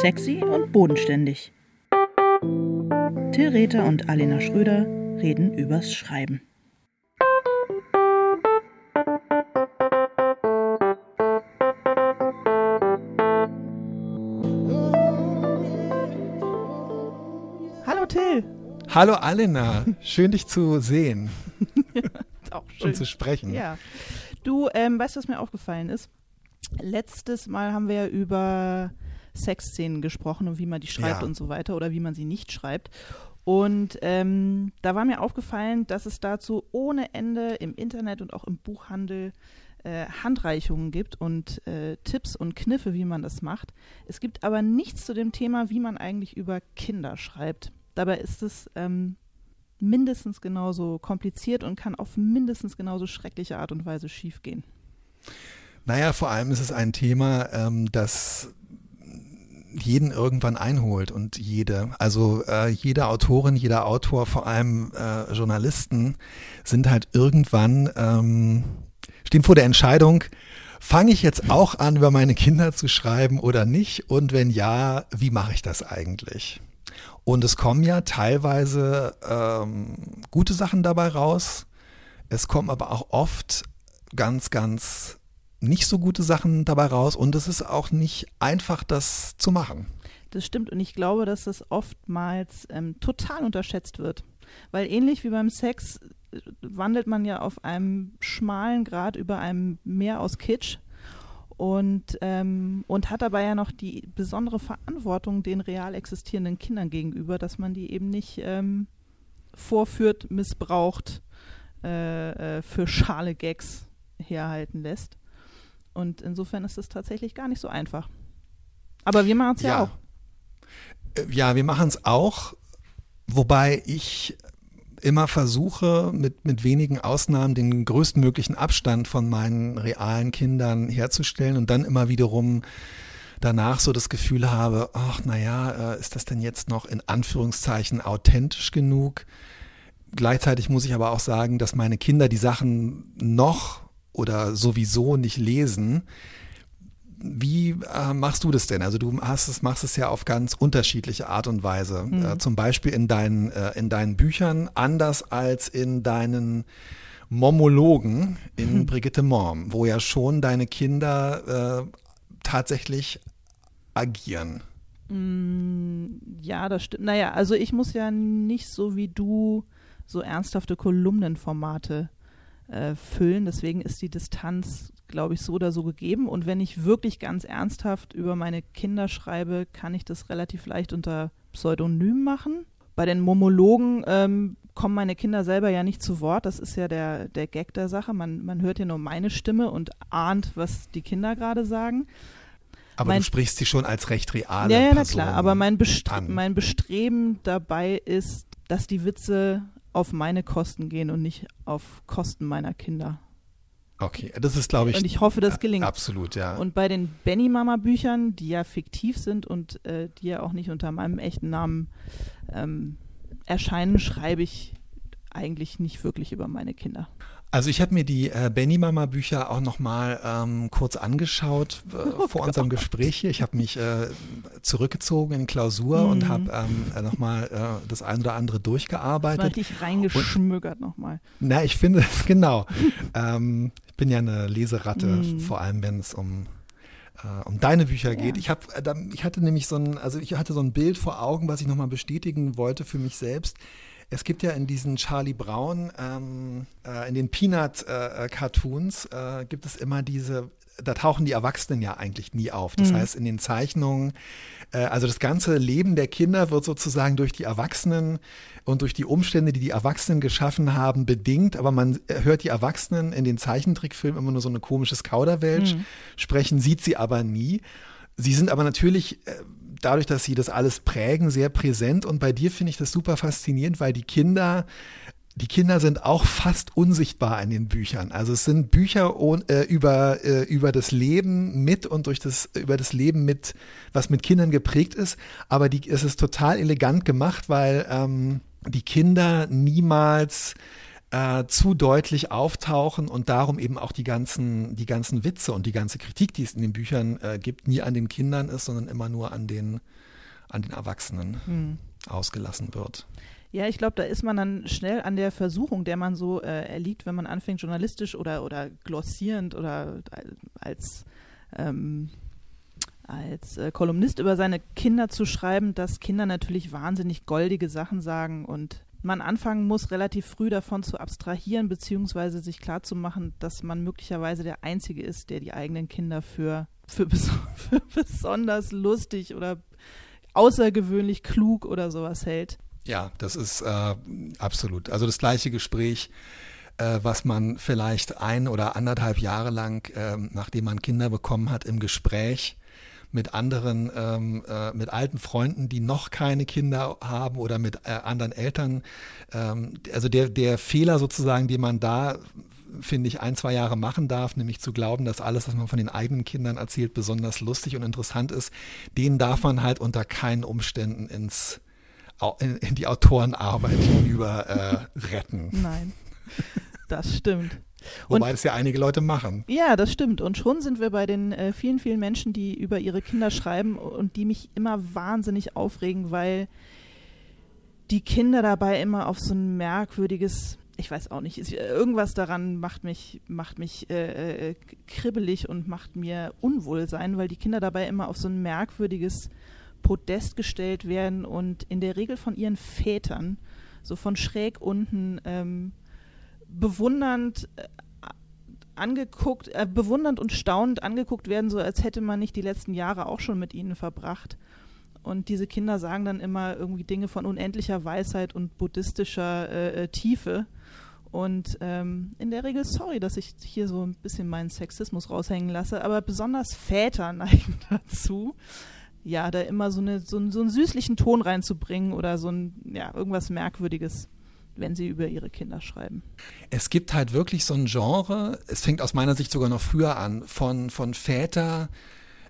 Sexy und bodenständig. Till Rether und Alena Schröder reden übers Schreiben. Hallo Till. Hallo Alena, schön dich zu sehen Auch schön. und zu sprechen. Ja. Du, ähm, weißt du, was mir aufgefallen ist? Letztes Mal haben wir ja über Sexszenen gesprochen und wie man die schreibt Ja. und so weiter oder wie man sie nicht schreibt. Und ähm, da war mir aufgefallen, dass es dazu ohne Ende im Internet und auch im Buchhandel äh, Handreichungen gibt und äh, Tipps und Kniffe, wie man das macht. Es gibt aber nichts zu dem Thema, wie man eigentlich über Kinder schreibt. Dabei ist es ähm, mindestens genauso kompliziert und kann auf mindestens genauso schreckliche Art und Weise schiefgehen. Naja, vor allem ist es ein Thema, ähm, das jeden irgendwann einholt und jede. Also äh, jede Autorin, jeder Autor, vor allem äh, Journalisten, sind halt irgendwann, ähm, stehen vor der Entscheidung, fange ich jetzt auch an, über meine Kinder zu schreiben oder nicht? Und wenn ja, wie mache ich das eigentlich? Und es kommen ja teilweise ähm, gute Sachen dabei raus. Es kommen aber auch oft ganz, ganz nicht so gute Sachen dabei raus. Und es ist auch nicht einfach, das zu machen. Das stimmt und ich glaube, dass das oftmals ähm, total unterschätzt wird. Weil ähnlich wie beim Sex äh, wandelt man ja auf einem schmalen Grad über einem Meer aus Kitsch und, ähm, und hat dabei ja noch die besondere Verantwortung den real existierenden Kindern gegenüber, dass man die eben nicht ähm, vorführt, missbraucht, äh, äh, für schale Gags herhalten lässt. Und insofern ist es tatsächlich gar nicht so einfach. Aber wir machen es ja. Ja. auch. Äh, Ja, wir machen es auch, wobei ich immer versuche, mit, mit wenigen Ausnahmen den größtmöglichen Abstand von meinen realen Kindern herzustellen und dann immer wiederum danach so das Gefühl habe, ach naja, ist das denn jetzt noch in Anführungszeichen authentisch genug? Gleichzeitig muss ich aber auch sagen, dass meine Kinder die Sachen noch oder sowieso nicht lesen. Wie äh, machst du das denn? Also du hast es, machst es ja auf ganz unterschiedliche Art und Weise. Mhm. Äh, zum Beispiel in deinen, äh, in deinen Büchern anders als in deinen Momologen in Brigitte Morm, wo ja schon deine Kinder äh, tatsächlich agieren. Mm, Ja, das stimmt. Naja, also ich muss ja nicht so wie du so ernsthafte Kolumnenformate äh, füllen. Deswegen ist die Distanz, glaube ich, so oder so gegeben. Und wenn ich wirklich ganz ernsthaft über meine Kinder schreibe, kann ich das relativ leicht unter Pseudonym machen. Bei den Momologen ähm, kommen meine Kinder selber ja nicht zu Wort. Das ist ja der, der Gag der Sache. Man, man hört ja nur meine Stimme und ahnt, was die Kinder gerade sagen. Aber Mein- du sprichst sie schon als recht reale Ja, ja, na Person klar. Aber mein, Bestre an. mein Bestreben dabei ist, dass die Witze auf meine Kosten gehen und nicht auf Kosten meiner Kinder. Okay, das ist, glaube ich, Und ich hoffe, das gelingt. absolut, ja. Und bei den Benny-Mama-Büchern, die ja fiktiv sind und äh, die ja auch nicht unter meinem echten Namen ähm, erscheinen, schreibe ich eigentlich nicht wirklich über meine Kinder. Also ich habe mir die äh, Benny Mama Bücher auch noch mal ähm, kurz angeschaut äh, Oh vor unserem Gespräch hier. Ich habe mich äh, zurückgezogen in Klausur Mhm. und habe ähm, äh, noch mal äh, das ein oder andere Das war durchgearbeitet. richtig reingeschmögert nochmal. Na, ich finde es genau. ähm, ich bin ja eine Leseratte, Mhm. vor allem wenn es um äh, um deine Bücher geht. Ja. Ich habe, äh, ich hatte nämlich so ein, also ich hatte so ein Bild vor Augen, was ich noch mal bestätigen wollte für mich selbst. Es gibt ja in diesen Charlie Brown, ähm, äh, in den Peanut-Cartoons, äh, gibt es immer diese, da tauchen die Erwachsenen ja eigentlich nie auf. Das Mhm. heißt, in den Zeichnungen, äh, also das ganze Leben der Kinder wird sozusagen durch die Erwachsenen und durch die Umstände, die die Erwachsenen geschaffen haben, bedingt. Aber man hört die Erwachsenen in den Zeichentrickfilmen immer nur so eine komisches Kauderwelsch Mhm. sprechen, sieht sie aber nie. Sie sind aber natürlich äh, dadurch, dass sie das alles prägen, sehr präsent. Und bei dir finde ich das super faszinierend, weil die Kinder, die Kinder sind auch fast unsichtbar in den Büchern. Also es sind Bücher äh, über, äh, über das Leben mit und durch das, über das Leben mit, was mit Kindern geprägt ist. Aber die, es ist total elegant gemacht, weil ähm, die Kinder niemals äh, zu deutlich auftauchen und darum eben auch die ganzen, die ganzen Witze und die ganze Kritik, die es in den Büchern äh, gibt, nie an den Kindern ist, sondern immer nur an den, an den Erwachsenen hm. ausgelassen wird. Ja, ich glaube, da ist man dann schnell an der Versuchung, der man so äh, erliegt, wenn man anfängt, journalistisch oder, oder glossierend oder als, ähm, als äh, Kolumnist über seine Kinder zu schreiben, dass Kinder natürlich wahnsinnig goldige Sachen sagen und man anfangen muss, relativ früh davon zu abstrahieren, beziehungsweise sich klarzumachen, dass man möglicherweise der Einzige ist, der die eigenen Kinder für, für, bes für besonders lustig oder außergewöhnlich klug oder sowas hält. Ja, das ist äh, absolut. Also das gleiche Gespräch, äh, was man vielleicht ein oder anderthalb Jahre lang, äh, nachdem man Kinder bekommen hat, im Gespräch mit anderen, ähm, äh, mit alten Freunden, die noch keine Kinder haben oder mit äh, anderen Eltern. Ähm, also der, der Fehler sozusagen, den man da finde ich, ein, zwei Jahre machen darf, nämlich zu glauben, dass alles, was man von den eigenen Kindern erzählt, besonders lustig und interessant ist, den darf man halt unter keinen Umständen ins, in, die Autorenarbeit hinüber äh, retten. Nein, das stimmt. Wobei und, das ja einige Leute machen. Ja, das stimmt. Und schon sind wir bei den äh, vielen, vielen Menschen, die über ihre Kinder schreiben und die mich immer wahnsinnig aufregen, weil die Kinder dabei immer auf so ein merkwürdiges, ich weiß auch nicht, ist, irgendwas daran macht mich, macht mich äh, äh, kribbelig und macht mir Unwohlsein, weil die Kinder dabei immer auf so ein merkwürdiges Podest gestellt werden und in der Regel von ihren Vätern so von schräg unten ähm, bewundernd äh, angeguckt, äh, bewundernd und staunend angeguckt werden, so als hätte man nicht die letzten Jahre auch schon mit ihnen verbracht. Und diese Kinder sagen dann immer irgendwie Dinge von unendlicher Weisheit und buddhistischer äh, äh, Tiefe. Und ähm, in der Regel, sorry, dass ich hier so ein bisschen meinen Sexismus raushängen lasse, aber besonders Väter neigen dazu, ja, da immer so, eine, so, so einen süßlichen Ton reinzubringen oder so ein, ja, irgendwas Merkwürdiges wenn sie über ihre Kinder schreiben. Es gibt halt wirklich so ein Genre, es fängt aus meiner Sicht sogar noch früher an, von, von Väter,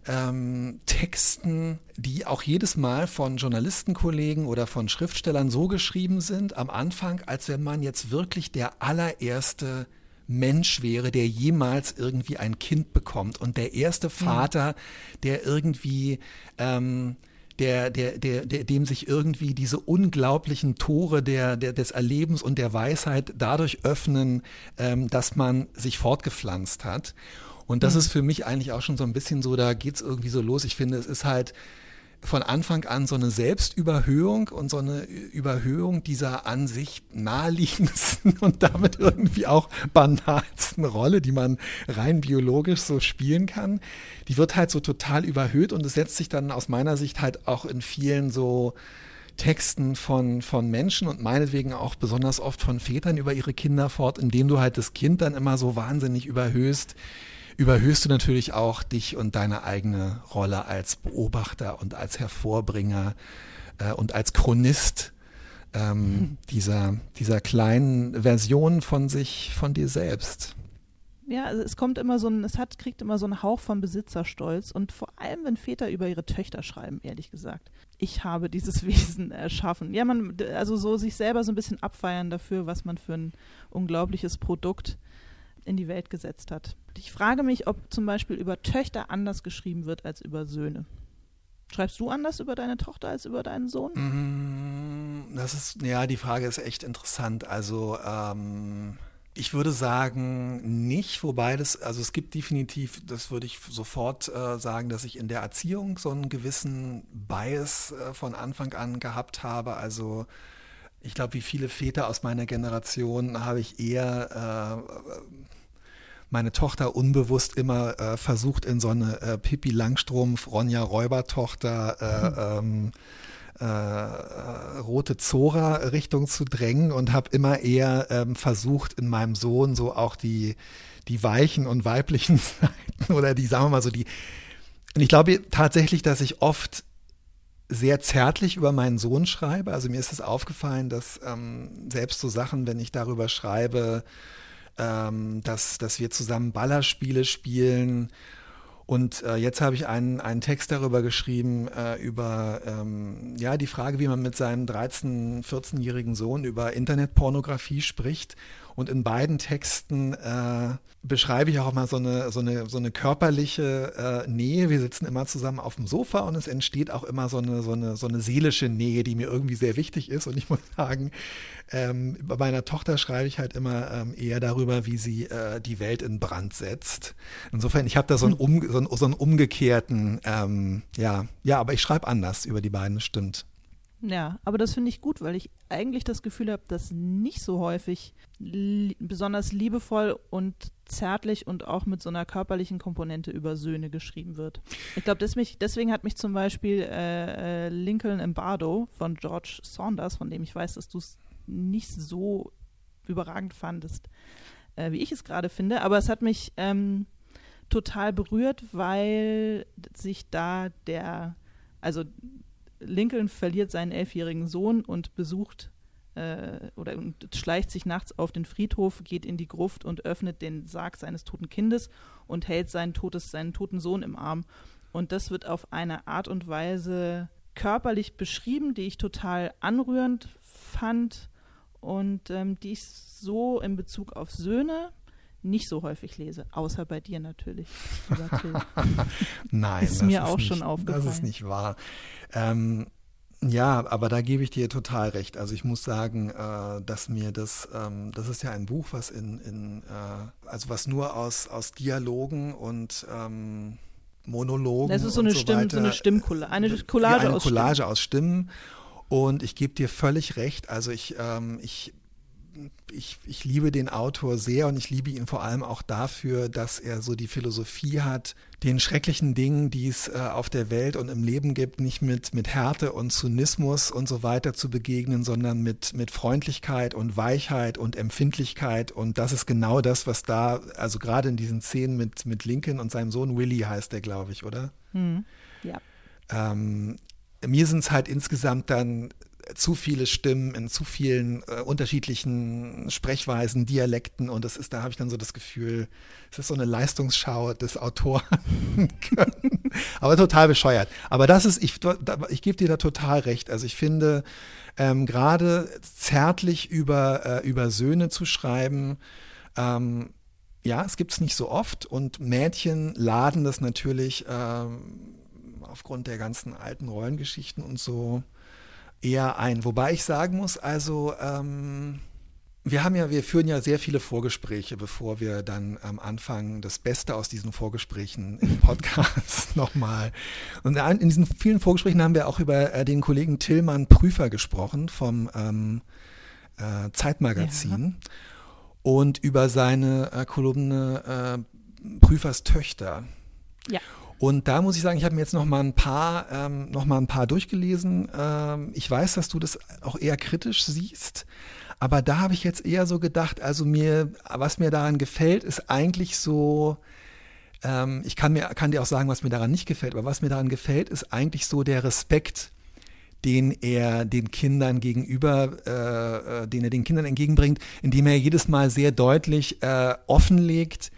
ähm, Texten, die auch jedes Mal von Journalistenkollegen oder von Schriftstellern so geschrieben sind am Anfang, als wenn man jetzt wirklich der allererste Mensch wäre, der jemals irgendwie ein Kind bekommt und der erste mhm. Vater, der irgendwie ähm, der, der, der, der, dem sich irgendwie diese unglaublichen Tore der, der, des Erlebens und der Weisheit dadurch öffnen, ähm, dass man sich fortgepflanzt hat. Und das mhm. ist für mich eigentlich auch schon so ein bisschen so, da geht es irgendwie so los. Ich finde, es ist halt von Anfang an so eine Selbstüberhöhung und so eine Überhöhung dieser an sich naheliegendsten und damit irgendwie auch banalsten Rolle, die man rein biologisch so spielen kann. Die wird halt so total überhöht und es setzt sich dann aus meiner Sicht halt auch in vielen so Texten von, von Menschen und meinetwegen auch besonders oft von Vätern über ihre Kinder fort, indem du halt das Kind dann immer so wahnsinnig überhöhst überhöhst du natürlich auch dich und deine eigene Rolle als Beobachter und als Hervorbringer äh, und als Chronist ähm, dieser, dieser kleinen Version von sich, von dir selbst. Ja, also es kommt immer so ein, es hat, kriegt immer so einen Hauch von Besitzerstolz und vor allem, wenn Väter über ihre Töchter schreiben, ehrlich gesagt. Ich habe dieses Wesen erschaffen. Ja, man, also so sich selber so ein bisschen abfeiern dafür, was man für ein unglaubliches Produkt in die Welt gesetzt hat. Ich frage mich, ob zum Beispiel über Töchter anders geschrieben wird als über Söhne. Schreibst du anders über deine Tochter als über deinen Sohn? Mm, das ist, ja, die Frage ist echt interessant. Also, ähm, ich würde sagen, nicht, wobei das, also es gibt definitiv, das würde ich sofort äh, sagen, dass ich in der Erziehung so einen gewissen Bias äh, von Anfang an gehabt habe. Also, ich glaube, wie viele Väter aus meiner Generation habe ich eher äh, meine Tochter unbewusst immer äh, versucht, in so eine äh, Pippi Langstrumpf, Ronja Räubertochter, mhm. ähm, äh, rote Zora-Richtung zu drängen und habe immer eher ähm, versucht, in meinem Sohn so auch die, die weichen und weiblichen Seiten oder die, sagen wir mal so, die. Und ich glaube tatsächlich, dass ich oft sehr zärtlich über meinen Sohn schreibe. Also mir ist es aufgefallen, dass ähm, selbst so Sachen, wenn ich darüber schreibe, ähm, dass, dass wir zusammen Ballerspiele spielen. Und äh, jetzt habe ich einen, einen Text darüber geschrieben, äh, über ähm, ja, die Frage, wie man mit seinem 13-, 14-jährigen Sohn über Internetpornografie spricht. Und in beiden Texten äh, beschreibe ich auch mal so eine, so eine, so eine körperliche äh, Nähe. Wir sitzen immer zusammen auf dem Sofa und es entsteht auch immer so eine, so, eine, so eine seelische Nähe, die mir irgendwie sehr wichtig ist. Und ich muss sagen, ähm, bei meiner Tochter schreibe ich halt immer ähm, eher darüber, wie sie äh, die Welt in Brand setzt. Insofern, ich habe da so einen, um, so einen, so einen umgekehrten, ähm, ja, ja, aber ich schreibe anders über die beiden, stimmt. Ja, aber das finde ich gut, weil ich eigentlich das Gefühl habe, dass nicht so häufig li besonders liebevoll und zärtlich und auch mit so einer körperlichen Komponente über Söhne geschrieben wird. Ich glaube, deswegen hat mich zum Beispiel äh, äh, Lincoln im Bardo von George Saunders, von dem ich weiß, dass du es nicht so überragend fandest, äh, wie ich es gerade finde, aber es hat mich ähm, total berührt, weil sich da der, also Lincoln verliert seinen elfjährigen Sohn und besucht äh, oder schleicht sich nachts auf den Friedhof, geht in die Gruft und öffnet den Sarg seines toten Kindes und hält seinen, totes, seinen toten Sohn im Arm. Und das wird auf eine Art und Weise körperlich beschrieben, die ich total anrührend fand und ähm, die ich so in Bezug auf Söhne nicht so häufig lese, außer bei dir natürlich. Nein, ist mir ist auch nicht, schon aufgefallen. Das ist nicht wahr. Ähm, ja, aber da gebe ich dir total recht. Also ich muss sagen, äh, dass mir das, ähm, das ist ja ein Buch, was in, in äh, also was nur aus, aus Dialogen und ähm, Monologen. Das ist so eine, so Stimm, so eine Stimmcollage, eine Collage, ja, eine Collage Stimmen. aus Stimmen. Und ich gebe dir völlig recht. Also ich, ähm, ich ich, ich liebe den Autor sehr und ich liebe ihn vor allem auch dafür, dass er so die Philosophie hat, den schrecklichen Dingen, die es äh, auf der Welt und im Leben gibt, nicht mit, mit Härte und Zynismus und so weiter zu begegnen, sondern mit, mit Freundlichkeit und Weichheit und Empfindlichkeit. Und das ist genau das, was da, also gerade in diesen Szenen mit, mit Lincoln und seinem Sohn Willy heißt der, glaube ich, oder? Hm. Ja. Ähm, mir sind es halt insgesamt dann zu viele Stimmen in zu vielen äh, unterschiedlichen Sprechweisen, Dialekten und das ist, da habe ich dann so das Gefühl, es ist so eine Leistungsschau des Autoren. Aber total bescheuert. Aber das ist, ich, ich gebe dir da total recht. Also ich finde, ähm, gerade zärtlich über, äh, über Söhne zu schreiben, ähm, ja, es gibt es nicht so oft und Mädchen laden das natürlich ähm, aufgrund der ganzen alten Rollengeschichten und so eher ein. Wobei ich sagen muss, also ähm, wir haben ja, wir führen ja sehr viele Vorgespräche, bevor wir dann am Anfang das Beste aus diesen Vorgesprächen im Podcast nochmal. Und in diesen vielen Vorgesprächen haben wir auch über äh, den Kollegen Tillmann Prüfer gesprochen vom ähm, äh, Zeitmagazin ja. und über seine äh, Kolumne äh, Prüfers Töchter. Ja. Und da muss ich sagen, ich habe mir jetzt noch mal ein paar, ähm, noch mal ein paar durchgelesen. Ähm, ich weiß, dass du das auch eher kritisch siehst, aber da habe ich jetzt eher so gedacht, also mir, was mir daran gefällt, ist eigentlich so, ähm, ich kann mir, kann dir auch sagen, was mir daran nicht gefällt, aber was mir daran gefällt, ist eigentlich so der Respekt, den er den Kindern gegenüber, äh, äh den er den Kindern entgegenbringt, indem er jedes Mal sehr deutlich äh, offenlegt,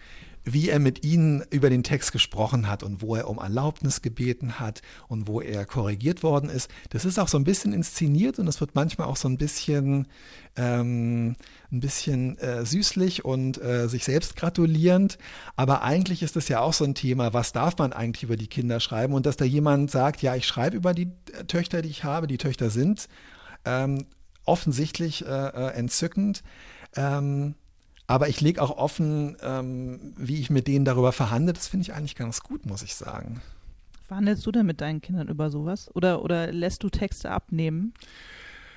wie er mit ihnen über den Text gesprochen hat und wo er um Erlaubnis gebeten hat und wo er korrigiert worden ist. Das ist auch so ein bisschen inszeniert und es wird manchmal auch so ein bisschen, ähm, ein bisschen äh, süßlich und äh, sich selbst gratulierend. Aber eigentlich ist es ja auch so ein Thema, was darf man eigentlich über die Kinder schreiben? Und dass da jemand sagt, ja, ich schreibe über die äh, Töchter, die ich habe, die Töchter sind ähm, offensichtlich äh, äh entzückend. Ähm, aber ich lege auch offen, ähm, wie ich mit denen darüber verhandle. Das finde ich eigentlich ganz gut, muss ich sagen. Verhandelst du denn mit deinen Kindern über sowas? Oder, oder lässt du Texte abnehmen?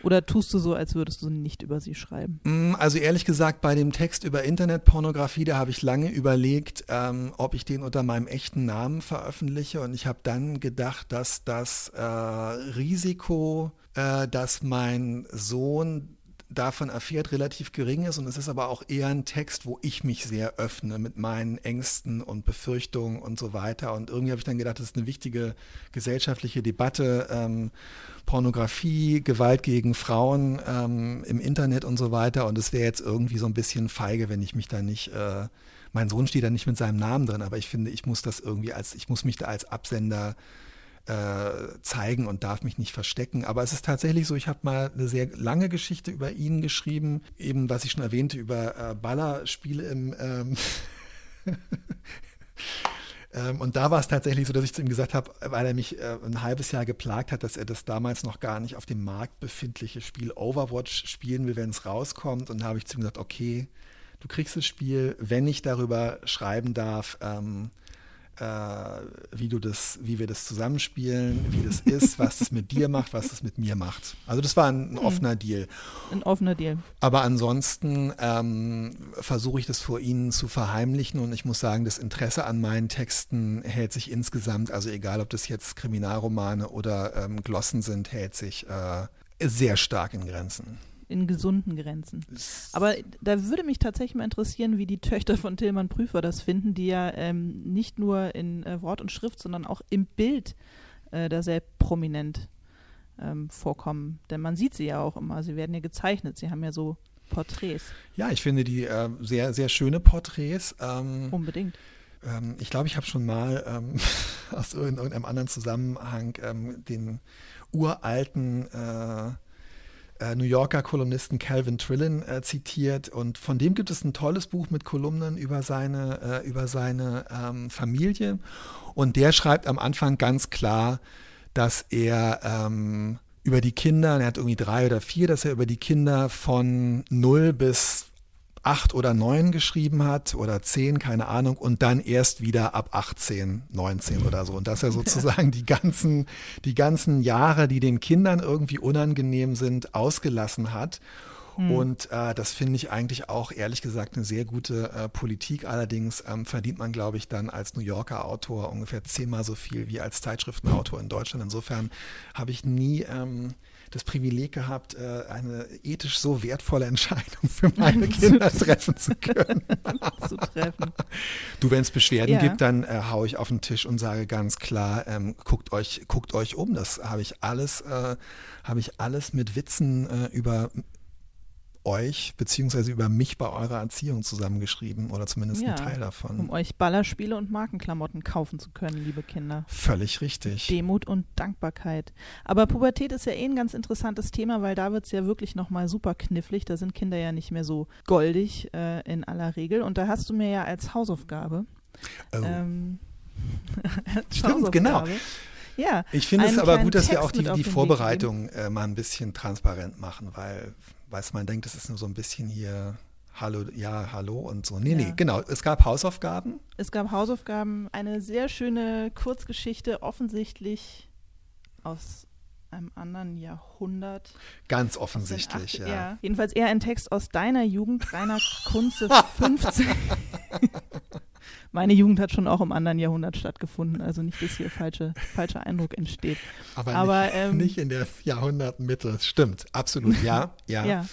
Oder tust du so, als würdest du nicht über sie schreiben? Mm, also ehrlich gesagt, bei dem Text über Internetpornografie, da habe ich lange überlegt, ähm, ob ich den unter meinem echten Namen veröffentliche. Und ich habe dann gedacht, dass das äh, Risiko, äh, dass mein Sohn davon erfährt, relativ gering ist. Und es ist aber auch eher ein Text, wo ich mich sehr öffne mit meinen Ängsten und Befürchtungen und so weiter. Und irgendwie habe ich dann gedacht, das ist eine wichtige gesellschaftliche Debatte. Ähm, Pornografie, Gewalt gegen Frauen ähm, im Internet und so weiter. Und es wäre jetzt irgendwie so ein bisschen feige, wenn ich mich da nicht, äh, mein Sohn steht da nicht mit seinem Namen drin, aber ich finde, ich muss das irgendwie als, ich muss mich da als Absender äh, zeigen und darf mich nicht verstecken. Aber es ist tatsächlich so, ich habe mal eine sehr lange Geschichte über ihn geschrieben, eben was ich schon erwähnte, über äh, Ballerspiele im ähm, ähm, und da war es tatsächlich so, dass ich zu ihm gesagt habe, weil er mich äh, ein halbes Jahr geplagt hat, dass er das damals noch gar nicht auf dem Markt befindliche Spiel Overwatch spielen will, wenn es rauskommt. Und da habe ich zu ihm gesagt, okay, du kriegst das Spiel, wenn ich darüber schreiben darf, ähm, äh, wie du das, wie wir das zusammenspielen, wie das ist, was das mit dir macht, was das mit mir macht. Also das war ein, ein hm. offener Deal. Ein offener Deal. Aber ansonsten ähm, versuche ich das vor Ihnen zu verheimlichen und ich muss sagen, das Interesse an meinen Texten hält sich insgesamt, also egal ob das jetzt Kriminalromane oder ähm, Glossen sind, hält sich äh, sehr stark in Grenzen in gesunden Grenzen. Aber da würde mich tatsächlich mal interessieren, wie die Töchter von Tillmann Prüfer das finden, die ja ähm, nicht nur in äh, Wort und Schrift, sondern auch im Bild äh, da sehr prominent ähm, vorkommen. Denn man sieht sie ja auch immer, sie werden ja gezeichnet, sie haben ja so Porträts. Ja, ich finde die äh, sehr, sehr schöne Porträts. Ähm, Unbedingt ähm, ich glaube, ich habe schon mal ähm, aus irgendeinem anderen Zusammenhang ähm, den uralten äh, äh, New Yorker Kolumnisten Calvin Trillin äh, zitiert. Und von dem gibt es ein tolles Buch mit Kolumnen über seine, äh, über seine ähm, Familie. Und der schreibt am Anfang ganz klar, dass er ähm, über die Kinder, er hat irgendwie drei oder vier, dass er über die Kinder von 0 bis acht oder neun geschrieben hat oder zehn, keine Ahnung, und dann erst wieder ab 18, 19 oder so. Und dass er sozusagen die ganzen, die ganzen Jahre, die den Kindern irgendwie unangenehm sind, ausgelassen hat. Hm. Und äh, das finde ich eigentlich auch ehrlich gesagt eine sehr gute äh, Politik. Allerdings ähm, verdient man, glaube ich, dann als New Yorker Autor ungefähr zehnmal so viel wie als Zeitschriftenautor in Deutschland. Insofern habe ich nie ähm, das Privileg gehabt, äh, eine ethisch so wertvolle Entscheidung für meine Kinder treffen zu können. zu treffen. Du, wenn es Beschwerden ja. gibt, dann äh, haue ich auf den Tisch und sage ganz klar, ähm, guckt euch, guckt euch um. Das habe ich alles, äh, habe ich alles mit Witzen äh, über euch beziehungsweise über mich bei eurer Erziehung zusammengeschrieben oder zumindest ja, ein Teil davon. Um euch Ballerspiele und Markenklamotten kaufen zu können, liebe Kinder. Völlig richtig. Demut und Dankbarkeit. Aber Pubertät ist ja eh ein ganz interessantes Thema, weil da wird es ja wirklich nochmal super knifflig. Da sind Kinder ja nicht mehr so goldig äh, in aller Regel. Und da hast du mir ja als Hausaufgabe. Oh. Ähm, als Stimmt, Hausaufgabe, genau. Ja, ich finde es aber gut, dass Text wir auch die, die Vorbereitung äh, mal ein bisschen transparent machen, weil weiß man denkt, das ist nur so ein bisschen hier Hallo, ja, hallo und so. Nee, ja. nee, genau. Es gab Hausaufgaben. Es gab Hausaufgaben, eine sehr schöne Kurzgeschichte, offensichtlich aus einem anderen Jahrhundert. Ganz offensichtlich, ja. ja. Jedenfalls eher ein Text aus deiner Jugend, Rainer Kunze 15. Meine Jugend hat schon auch im anderen Jahrhundert stattgefunden, also nicht, dass hier falsche, falscher Eindruck entsteht. Aber, Aber nicht, ähm, nicht, in der Jahrhundertmitte, stimmt, absolut, ja, ja. ja.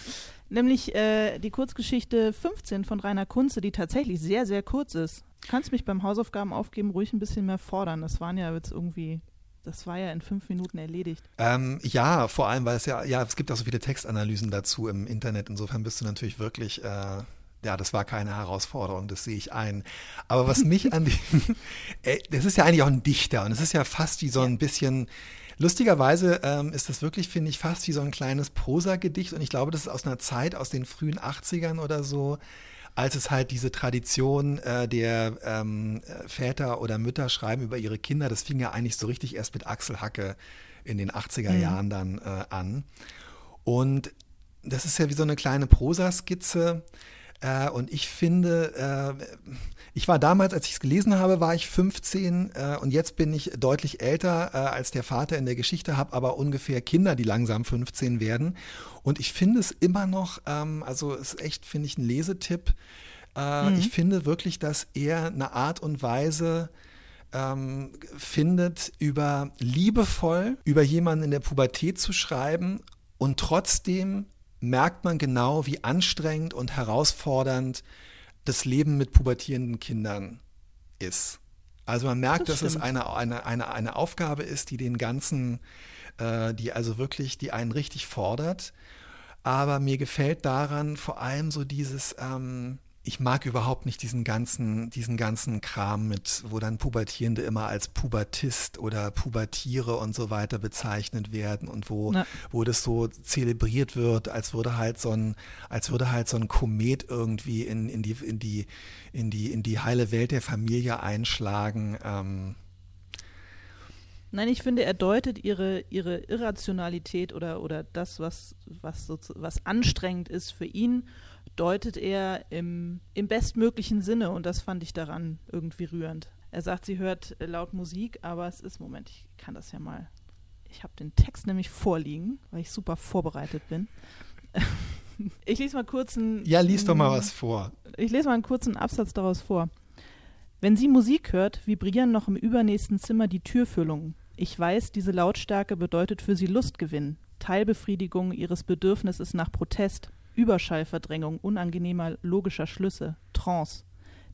Nämlich äh, die Kurzgeschichte 15 von Rainer Kunze, die tatsächlich sehr, sehr kurz ist. Du kannst mich beim Hausaufgaben aufgeben ruhig ein bisschen mehr fordern. Das waren ja jetzt irgendwie das war ja in fünf Minuten erledigt. Ähm, ja, vor allem, weil es ja, ja, es gibt auch so viele Textanalysen dazu im Internet. Insofern bist du natürlich wirklich äh, ja, das war keine Herausforderung, das sehe ich ein. Aber was mich an dem, das ist ja eigentlich auch ein Dichter und es ist ja fast wie so ein bisschen, lustigerweise ähm, ist das wirklich, finde ich, fast wie so ein kleines Prosagedicht und ich glaube, das ist aus einer Zeit, aus den frühen 80ern oder so, als es halt diese Tradition äh, der ähm, Väter oder Mütter schreiben über ihre Kinder, das fing ja eigentlich so richtig erst mit Axel Hacke in den 80er mhm. Jahren dann äh, an. Und das ist ja wie so eine kleine Prosaskizze. Äh, und ich finde, äh, ich war damals, als ich es gelesen habe, war ich 15 äh, und jetzt bin ich deutlich älter äh, als der Vater in der Geschichte, habe aber ungefähr Kinder, die langsam 15 werden. Und ich finde es immer noch, ähm, also es ist echt, finde ich, ein Lesetipp. Äh, mhm. Ich finde wirklich, dass er eine Art und Weise ähm, findet, über liebevoll über jemanden in der Pubertät zu schreiben und trotzdem merkt man genau, wie anstrengend und herausfordernd das Leben mit pubertierenden Kindern ist. Also man merkt, das dass es eine, eine, eine, eine Aufgabe ist, die den ganzen, äh, die also wirklich, die einen richtig fordert. Aber mir gefällt daran vor allem so dieses, ähm, ich mag überhaupt nicht diesen ganzen, diesen ganzen Kram mit, wo dann Pubertierende immer als Pubertist oder Pubertiere und so weiter bezeichnet werden und wo, ja. wo das so zelebriert wird, als würde halt so ein, als würde halt so ein Komet irgendwie in, in die, in die, in die, in die heile Welt der Familie einschlagen. Ähm, Nein, ich finde, er deutet ihre, ihre Irrationalität oder, oder das, was, was, so, was anstrengend ist für ihn deutet er im, im bestmöglichen Sinne und das fand ich daran irgendwie rührend. Er sagt, sie hört laut Musik, aber es ist, Moment, ich kann das ja mal. Ich habe den Text nämlich vorliegen, weil ich super vorbereitet bin. ich lese mal kurz einen. Ja, lies doch mal was vor. Ich lese mal einen kurzen Absatz daraus vor. Wenn sie Musik hört, vibrieren noch im übernächsten Zimmer die Türfüllungen. Ich weiß, diese Lautstärke bedeutet für sie Lustgewinn, Teilbefriedigung ihres Bedürfnisses nach Protest, Überschallverdrängung unangenehmer logischer Schlüsse, Trance.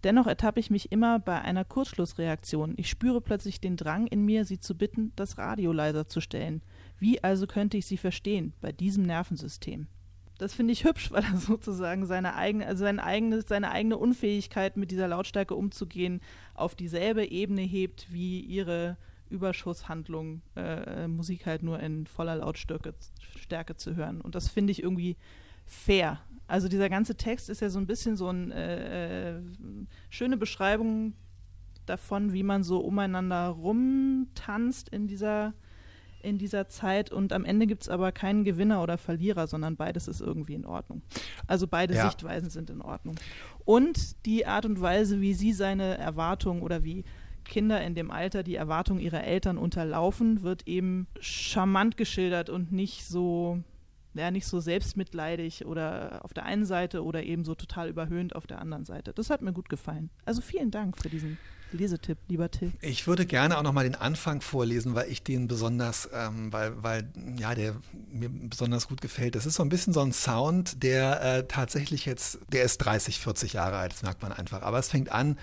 Dennoch ertappe ich mich immer bei einer Kurzschlussreaktion. Ich spüre plötzlich den Drang in mir, sie zu bitten, das Radio leiser zu stellen. Wie also könnte ich sie verstehen bei diesem Nervensystem? Das finde ich hübsch, weil er sozusagen seine eigene, also sein eigenes, seine eigene Unfähigkeit, mit dieser Lautstärke umzugehen, auf dieselbe Ebene hebt wie ihre Überschusshandlung, äh, Musik halt nur in voller Lautstärke Stärke zu hören. Und das finde ich irgendwie fair. Also dieser ganze Text ist ja so ein bisschen so eine äh, äh, schöne Beschreibung davon, wie man so umeinander rumtanzt in dieser, in dieser Zeit. Und am Ende gibt es aber keinen Gewinner oder Verlierer, sondern beides ist irgendwie in Ordnung. Also beide ja. Sichtweisen sind in Ordnung. Und die Art und Weise, wie sie seine Erwartungen oder wie Kinder in dem Alter die Erwartungen ihrer Eltern unterlaufen, wird eben charmant geschildert und nicht so ja, nicht so selbstmitleidig oder auf der einen Seite oder eben so total überhöhend auf der anderen Seite. Das hat mir gut gefallen. Also vielen Dank für diesen Lesetipp, lieber Till. Ich würde gerne auch nochmal den Anfang vorlesen, weil ich den besonders, ähm, weil, weil, ja, der mir besonders gut gefällt. Das ist so ein bisschen so ein Sound, der äh, tatsächlich jetzt, der ist 30, 40 Jahre alt, das merkt man einfach. Aber es fängt an,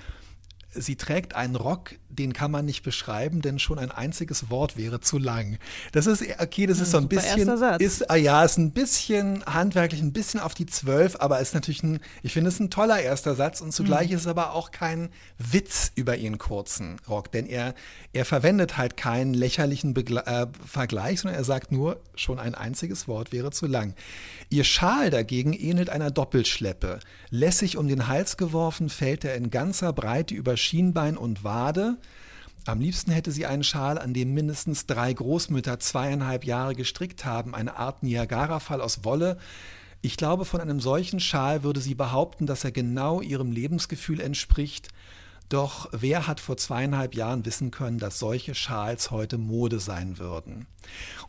sie trägt einen Rock, den kann man nicht beschreiben, denn schon ein einziges Wort wäre zu lang. Das ist, okay, das ist so ein bisschen, ist, ah ja, ist ein bisschen handwerklich, ein bisschen auf die Zwölf, aber ist natürlich ein, ich finde es ein toller erster Satz und zugleich mhm. ist es aber auch kein Witz über ihren kurzen Rock, denn er, er verwendet halt keinen lächerlichen Begle äh, Vergleich, sondern er sagt nur, schon ein einziges Wort wäre zu lang. Ihr Schal dagegen ähnelt einer Doppelschleppe. Lässig um den Hals geworfen, fällt er in ganzer Breite über Schienbein und Wade. Am liebsten hätte sie einen Schal, an dem mindestens drei Großmütter zweieinhalb Jahre gestrickt haben, eine Art Niagara-Fall aus Wolle. Ich glaube, von einem solchen Schal würde sie behaupten, dass er genau ihrem Lebensgefühl entspricht. Doch wer hat vor zweieinhalb Jahren wissen können, dass solche Schals heute Mode sein würden?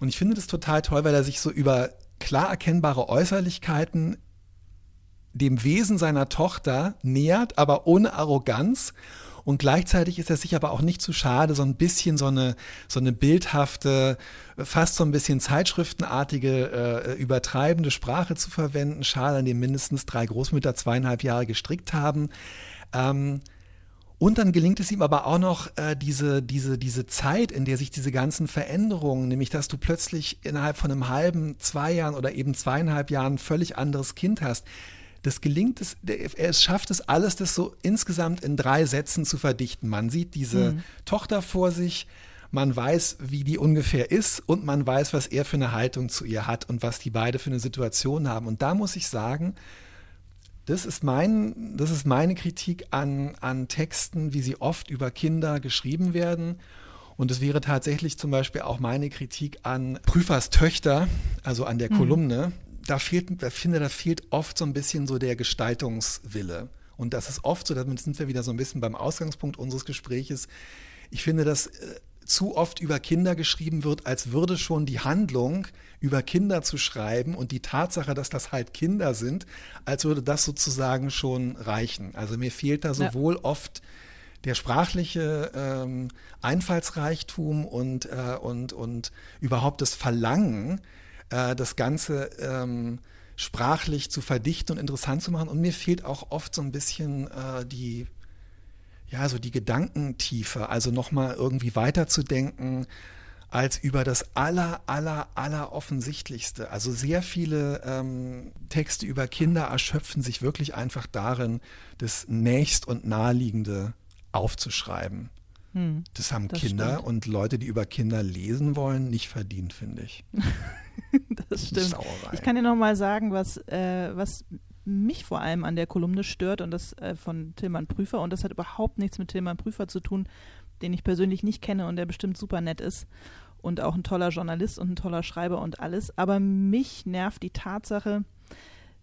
Und ich finde das total toll, weil er sich so über klar erkennbare Äußerlichkeiten dem Wesen seiner Tochter nähert, aber ohne Arroganz. Und gleichzeitig ist er sich aber auch nicht zu schade, so ein bisschen so eine, so eine bildhafte, fast so ein bisschen zeitschriftenartige, äh, übertreibende Sprache zu verwenden. Schal, an dem mindestens drei Großmütter zweieinhalb Jahre gestrickt haben. Ähm, und dann gelingt es ihm aber auch noch äh, diese, diese, diese Zeit, in der sich diese ganzen Veränderungen, nämlich dass du plötzlich innerhalb von einem halben, zwei Jahren oder eben zweieinhalb Jahren ein völlig anderes Kind hast. Das gelingt es, er schafft es alles, das so insgesamt in drei Sätzen zu verdichten. Man sieht diese mhm. Tochter vor sich, man weiß, wie die ungefähr ist und man weiß, was er für eine Haltung zu ihr hat und was die beide für eine Situation haben. Und da muss ich sagen, das ist, mein, das ist meine Kritik an, an Texten, wie sie oft über Kinder geschrieben werden. Und es wäre tatsächlich zum Beispiel auch meine Kritik an Prüfers Töchter, also an der mhm. Kolumne. Da fehlt, ich finde, da fehlt oft so ein bisschen so der Gestaltungswille. Und das ist oft so, damit sind wir wieder so ein bisschen beim Ausgangspunkt unseres Gespräches. Ich finde, dass äh, zu oft über Kinder geschrieben wird, als würde schon die Handlung über Kinder zu schreiben und die Tatsache, dass das halt Kinder sind, als würde das sozusagen schon reichen. Also mir fehlt da sowohl ja. oft der sprachliche ähm, Einfallsreichtum und, äh, und, und überhaupt das Verlangen, äh, das Ganze ähm, sprachlich zu verdichten und interessant zu machen. Und mir fehlt auch oft so ein bisschen äh, die ja, so die Gedankentiefe, also nochmal irgendwie weiterzudenken, als über das aller, aller, aller offensichtlichste. Also sehr viele ähm, Texte über Kinder erschöpfen sich wirklich einfach darin, das nächst und naheliegende aufzuschreiben. Hm, das haben das Kinder stimmt. und Leute, die über Kinder lesen wollen, nicht verdient, finde ich. das stimmt. Sauerei. Ich kann dir noch mal sagen, was, äh, was mich vor allem an der Kolumne stört und das äh, von Tilman Prüfer und das hat überhaupt nichts mit Tilman Prüfer zu tun, den ich persönlich nicht kenne und der bestimmt super nett ist und auch ein toller Journalist und ein toller Schreiber und alles. Aber mich nervt die Tatsache,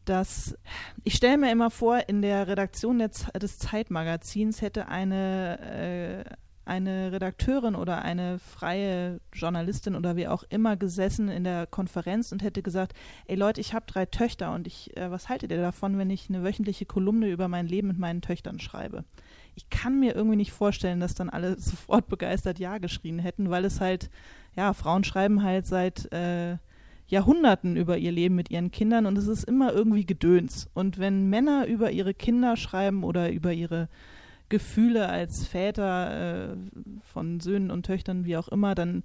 dass ich stelle mir immer vor, in der Redaktion des, des Zeitmagazins hätte eine, äh, eine Redakteurin oder eine freie Journalistin oder wie auch immer gesessen in der Konferenz und hätte gesagt, ey Leute, ich habe drei Töchter und ich, äh, was haltet ihr davon, wenn ich eine wöchentliche Kolumne über mein Leben mit meinen Töchtern schreibe? Ich kann mir irgendwie nicht vorstellen, dass dann alle sofort begeistert Ja geschrien hätten, weil es halt, ja, Frauen schreiben halt seit äh, Jahrhunderten über ihr Leben mit ihren Kindern und es ist immer irgendwie Gedöns. Und wenn Männer über ihre Kinder schreiben oder über ihre Gefühle als Väter äh, von Söhnen und Töchtern, wie auch immer, dann,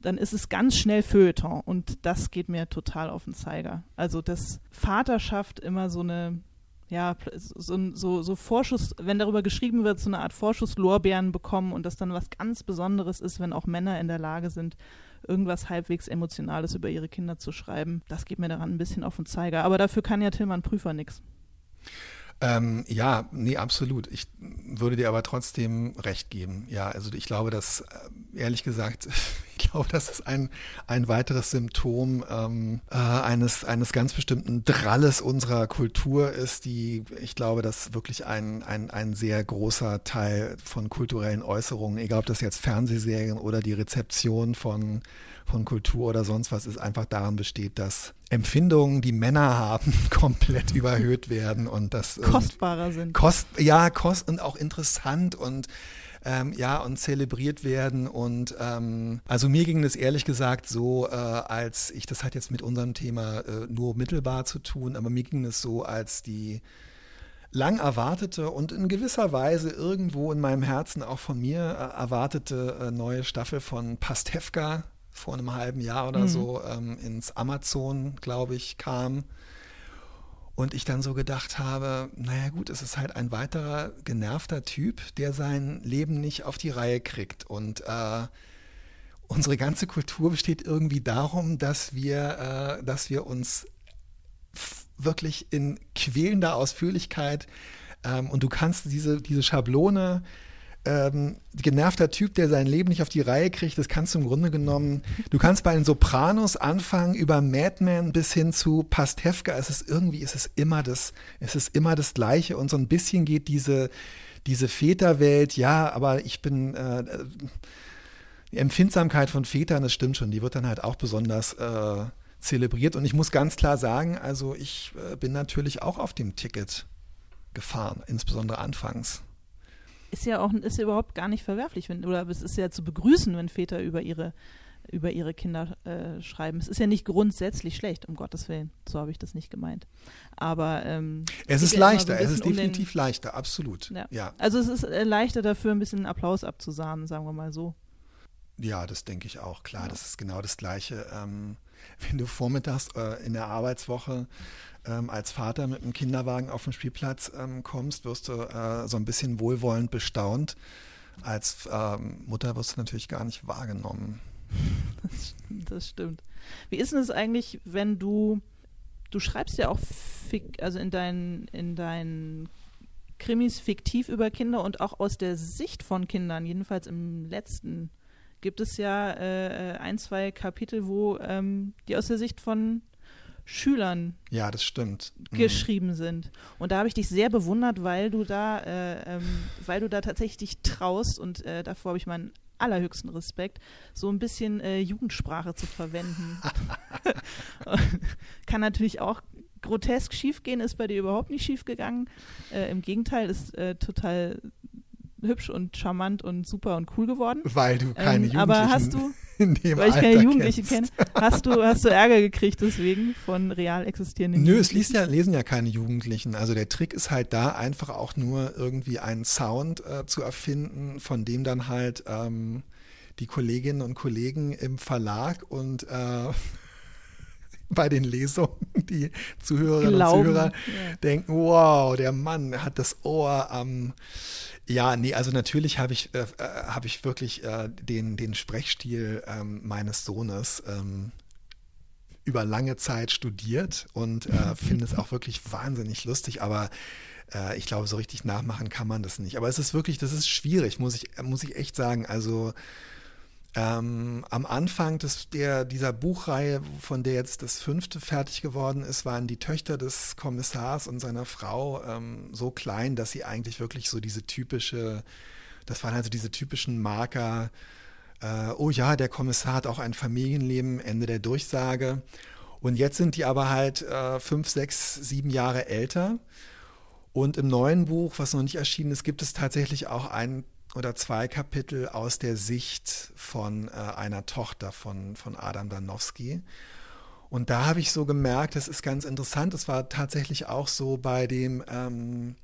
dann ist es ganz schnell Feuilleton und das geht mir total auf den Zeiger. Also, dass Vaterschaft immer so eine, ja, so, so, so Vorschuss, wenn darüber geschrieben wird, so eine Art Vorschusslorbeeren bekommen und das dann was ganz Besonderes ist, wenn auch Männer in der Lage sind, irgendwas halbwegs Emotionales über ihre Kinder zu schreiben. Das geht mir daran ein bisschen auf den Zeiger. Aber dafür kann ja Tillmann Prüfer nichts. Ähm, ja, nee, absolut. Ich würde dir aber trotzdem recht geben. Ja, also ich glaube, dass, äh, ehrlich gesagt, ich glaube, dass es ein, ein weiteres Symptom ähm, äh, eines, eines ganz bestimmten Dralles unserer Kultur ist, die, ich glaube, dass wirklich ein, ein, ein sehr großer Teil von kulturellen Äußerungen, egal ob das jetzt Fernsehserien oder die Rezeption von von Kultur oder sonst was ist einfach daran besteht, dass Empfindungen, die Männer haben, komplett überhöht werden und das kostbarer sind. Kost, ja, kost und auch interessant und ähm, ja, und zelebriert werden. Und ähm, also mir ging es ehrlich gesagt so, äh, als ich, das hat jetzt mit unserem Thema äh, nur mittelbar zu tun, aber mir ging es so, als die lang erwartete und in gewisser Weise irgendwo in meinem Herzen auch von mir äh, erwartete äh, neue Staffel von Pastewka vor einem halben Jahr oder mhm. so ähm, ins Amazon, glaube ich, kam. Und ich dann so gedacht habe, naja gut, es ist halt ein weiterer genervter Typ, der sein Leben nicht auf die Reihe kriegt. Und äh, unsere ganze Kultur besteht irgendwie darum, dass wir, äh, dass wir uns wirklich in quälender Ausführlichkeit ähm, und du kannst diese, diese Schablone ähm, genervter Typ, der sein Leben nicht auf die Reihe kriegt, das kannst du im Grunde genommen, du kannst bei den Sopranos anfangen, über Madman bis hin zu Pastewka, es ist irgendwie, es ist immer das, es ist immer das Gleiche. Und so ein bisschen geht diese, diese Väterwelt, ja, aber ich bin, äh, die Empfindsamkeit von Vätern, das stimmt schon, die wird dann halt auch besonders äh, zelebriert. Und ich muss ganz klar sagen, also ich äh, bin natürlich auch auf dem Ticket gefahren, insbesondere anfangs ist ja auch ist ja überhaupt gar nicht verwerflich, wenn, oder es ist ja zu begrüßen, wenn Väter über ihre über ihre Kinder äh, schreiben. Es ist ja nicht grundsätzlich schlecht, um Gottes Willen. So habe ich das nicht gemeint. Aber ähm, es ist leichter, so es ist definitiv um den, leichter, absolut. Ja. ja. Also es ist äh, leichter dafür, ein bisschen Applaus abzusahnen, sagen wir mal so. Ja, das denke ich auch. Klar, ja. das ist genau das Gleiche. Ähm, wenn du vormittags äh, in der Arbeitswoche ähm, als Vater mit einem Kinderwagen auf den Spielplatz ähm, kommst, wirst du äh, so ein bisschen wohlwollend bestaunt. Als ähm, Mutter wirst du natürlich gar nicht wahrgenommen. Das, das stimmt. Wie ist denn es eigentlich, wenn du, du schreibst ja auch also in deinen, in deinen Krimis fiktiv über Kinder und auch aus der Sicht von Kindern, jedenfalls im letzten, gibt es ja äh, ein, zwei Kapitel, wo ähm, die aus der Sicht von Schülern ja, das stimmt. Mhm. geschrieben sind. Und da habe ich dich sehr bewundert, weil du da, äh, ähm, weil du da tatsächlich traust und äh, davor habe ich meinen allerhöchsten Respekt, so ein bisschen äh, Jugendsprache zu verwenden. Kann natürlich auch grotesk schiefgehen, ist bei dir überhaupt nicht schiefgegangen. Äh, Im Gegenteil, ist äh, total hübsch und charmant und super und cool geworden. Weil du keine ähm, Jugendlichen aber hast du, in dem weil ich Alter keine Jugendlichen kenne, hast du, hast du Ärger gekriegt deswegen von real existierenden Nö, es liest ja, lesen ja keine Jugendlichen. Also der Trick ist halt da, einfach auch nur irgendwie einen Sound äh, zu erfinden, von dem dann halt ähm, die Kolleginnen und Kollegen im Verlag und äh, bei den Lesungen, die Zuhörerinnen Glauben. und Zuhörer ja. denken, wow, der Mann hat das Ohr am ja, nee, also natürlich habe ich, äh, äh, hab ich wirklich äh, den, den Sprechstil ähm, meines Sohnes ähm, über lange Zeit studiert und äh, finde es auch wirklich wahnsinnig lustig, aber äh, ich glaube, so richtig nachmachen kann man das nicht. Aber es ist wirklich, das ist schwierig, muss ich, muss ich echt sagen. Also ähm, am Anfang des, der, dieser Buchreihe, von der jetzt das fünfte fertig geworden ist, waren die Töchter des Kommissars und seiner Frau ähm, so klein, dass sie eigentlich wirklich so diese typische, das waren also diese typischen Marker, äh, oh ja, der Kommissar hat auch ein Familienleben, Ende der Durchsage. Und jetzt sind die aber halt äh, fünf, sechs, sieben Jahre älter. Und im neuen Buch, was noch nicht erschienen ist, gibt es tatsächlich auch ein oder zwei Kapitel aus der Sicht von äh, einer Tochter von, von Adam Danowski. Und da habe ich so gemerkt, das ist ganz interessant. Es war tatsächlich auch so bei dem, ähm,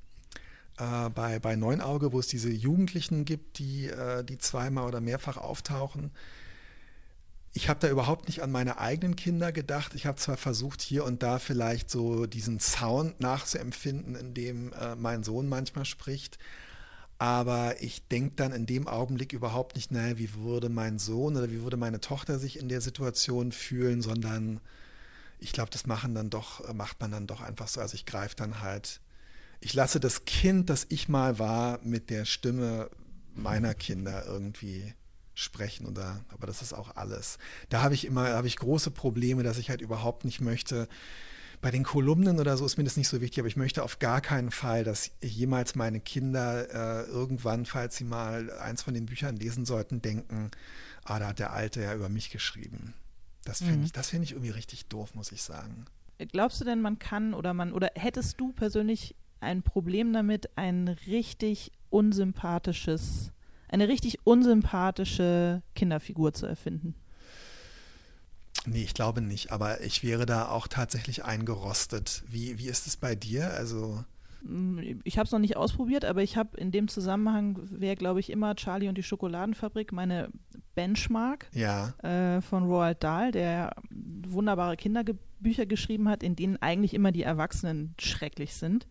äh, bei, bei Neunauge, wo es diese Jugendlichen gibt, die, äh, die zweimal oder mehrfach auftauchen. Ich habe da überhaupt nicht an meine eigenen Kinder gedacht. Ich habe zwar versucht, hier und da vielleicht so diesen Sound nachzuempfinden, in dem äh, mein Sohn manchmal spricht. Aber ich denke dann in dem Augenblick überhaupt nicht, naja, wie würde mein Sohn oder wie würde meine Tochter sich in der Situation fühlen, sondern ich glaube, das machen dann doch, macht man dann doch einfach so. Also ich greife dann halt, ich lasse das Kind, das ich mal war, mit der Stimme meiner Kinder irgendwie sprechen oder aber das ist auch alles. Da habe ich immer, habe ich große Probleme, dass ich halt überhaupt nicht möchte, bei den Kolumnen oder so ist mir das nicht so wichtig, aber ich möchte auf gar keinen Fall, dass jemals meine Kinder äh, irgendwann, falls sie mal eins von den Büchern lesen sollten, denken, ah, da hat der Alte ja über mich geschrieben. Das finde mhm. ich, das ich irgendwie richtig doof, muss ich sagen. Glaubst du denn, man kann oder man oder hättest du persönlich ein Problem damit, ein richtig unsympathisches, eine richtig unsympathische Kinderfigur zu erfinden? Nee, ich glaube nicht, aber ich wäre da auch tatsächlich eingerostet. Wie, wie ist es bei dir? Also mm, ich habe es noch nicht ausprobiert, aber ich habe in dem Zusammenhang wäre, glaube ich, immer Charlie und die Schokoladenfabrik meine Benchmark ja. äh, von Roald Dahl, der wunderbare Kinderbücher geschrieben hat, in denen eigentlich immer die Erwachsenen schrecklich sind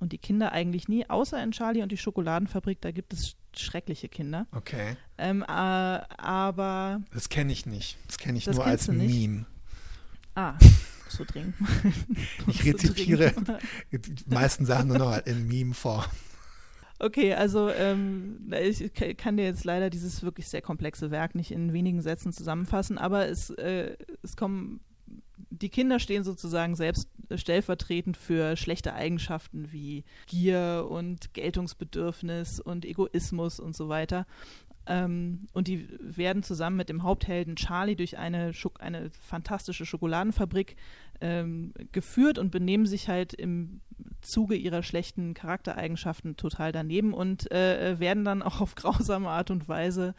und die Kinder eigentlich nie, außer in Charlie und die Schokoladenfabrik, da gibt es schreckliche Kinder. Okay. Ähm, äh, aber. Das kenne ich nicht. Das kenne ich nur als Meme. Ah, so dringend. ich rezipiere die meisten Sachen nur noch in Meme-Form. Okay, also ähm, ich kann dir jetzt leider dieses wirklich sehr komplexe Werk nicht in wenigen Sätzen zusammenfassen, aber es, äh, es kommen die Kinder stehen sozusagen selbst stellvertretend für schlechte Eigenschaften wie Gier und Geltungsbedürfnis und Egoismus und so weiter. Ähm, und die werden zusammen mit dem Haupthelden Charlie durch eine, eine fantastische Schokoladenfabrik ähm, geführt und benehmen sich halt im Zuge ihrer schlechten Charaktereigenschaften total daneben und äh, werden dann auch auf grausame Art und Weise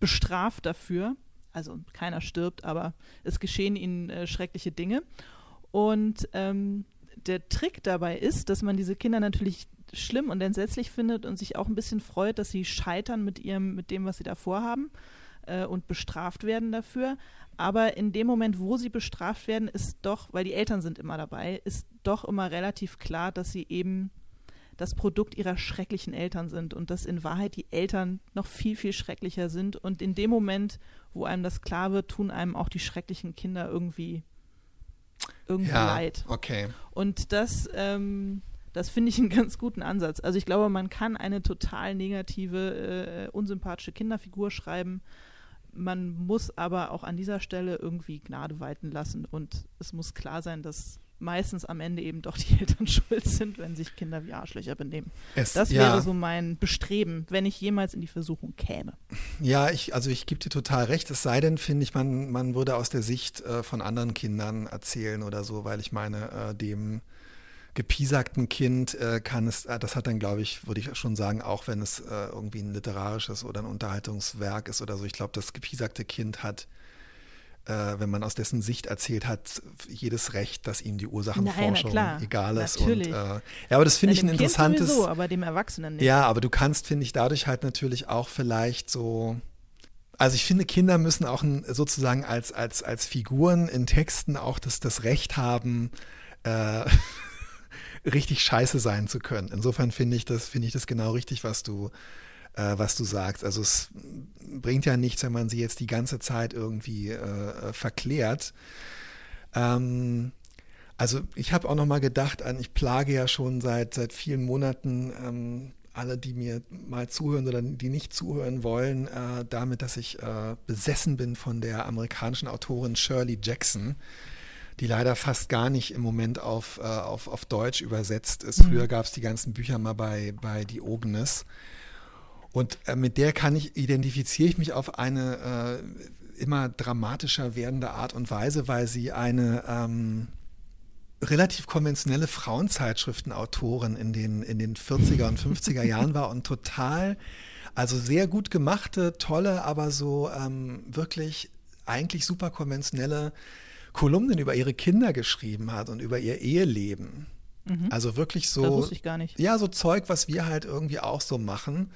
bestraft dafür also keiner stirbt, aber es geschehen ihnen äh, schreckliche Dinge. Und ähm, der Trick dabei ist, dass man diese Kinder natürlich schlimm und entsetzlich findet und sich auch ein bisschen freut, dass sie scheitern mit ihrem, mit dem, was sie da vorhaben äh, und bestraft werden dafür. Aber in dem Moment, wo sie bestraft werden, ist doch, weil die Eltern sind immer dabei, ist doch immer relativ klar, dass sie eben das Produkt ihrer schrecklichen Eltern sind und dass in Wahrheit die Eltern noch viel, viel schrecklicher sind. Und in dem Moment, wo einem das klar wird, tun einem auch die schrecklichen Kinder irgendwie, irgendwie ja, leid. Okay. Und das, ähm, das finde ich einen ganz guten Ansatz. Also ich glaube, man kann eine total negative, äh, unsympathische Kinderfigur schreiben. Man muss aber auch an dieser Stelle irgendwie Gnade walten lassen und es muss klar sein, dass meistens am Ende eben doch die Eltern schuld sind, wenn sich Kinder wie Arschlöcher benehmen. Es, das wäre ja. so mein Bestreben, wenn ich jemals in die Versuchung käme. Ja, ich, also ich gebe dir total recht. Es sei denn, finde ich, man, man würde aus der Sicht äh, von anderen Kindern erzählen oder so, weil ich meine, äh, dem gepiesagten Kind äh, kann es, äh, das hat dann, glaube ich, würde ich schon sagen, auch wenn es äh, irgendwie ein literarisches oder ein Unterhaltungswerk ist oder so, ich glaube, das gepiesagte Kind hat äh, wenn man aus dessen Sicht erzählt hat, jedes Recht, dass ihm die Ursachenforschung Nein, egal ist. Natürlich. Und, äh, ja, aber das finde ich ein interessantes. Sowieso, aber dem Erwachsenen nicht. Ja, aber du kannst, finde ich, dadurch halt natürlich auch vielleicht so also ich finde, Kinder müssen auch ein, sozusagen als, als, als Figuren in Texten auch das, das Recht haben, äh, richtig scheiße sein zu können. Insofern finde ich das, finde ich das genau richtig, was du, äh, was du sagst. Also es bringt ja nichts, wenn man sie jetzt die ganze Zeit irgendwie äh, verklärt. Ähm, also ich habe auch noch mal gedacht an, ich plage ja schon seit, seit vielen Monaten ähm, alle, die mir mal zuhören oder die nicht zuhören wollen, äh, damit, dass ich äh, besessen bin von der amerikanischen Autorin Shirley Jackson, die leider fast gar nicht im Moment auf, äh, auf, auf Deutsch übersetzt ist. Mhm. Früher gab es die ganzen Bücher mal bei, bei Diogenes. Und äh, mit der kann ich, identifiziere ich mich auf eine äh, immer dramatischer werdende Art und Weise, weil sie eine ähm, relativ konventionelle Frauenzeitschriftenautorin in den, in den 40er und 50er Jahren war und total, also sehr gut gemachte, tolle, aber so ähm, wirklich eigentlich super konventionelle Kolumnen über ihre Kinder geschrieben hat und über ihr Eheleben. Mhm. Also wirklich so. Das wusste ich gar nicht. Ja, so Zeug, was wir halt irgendwie auch so machen.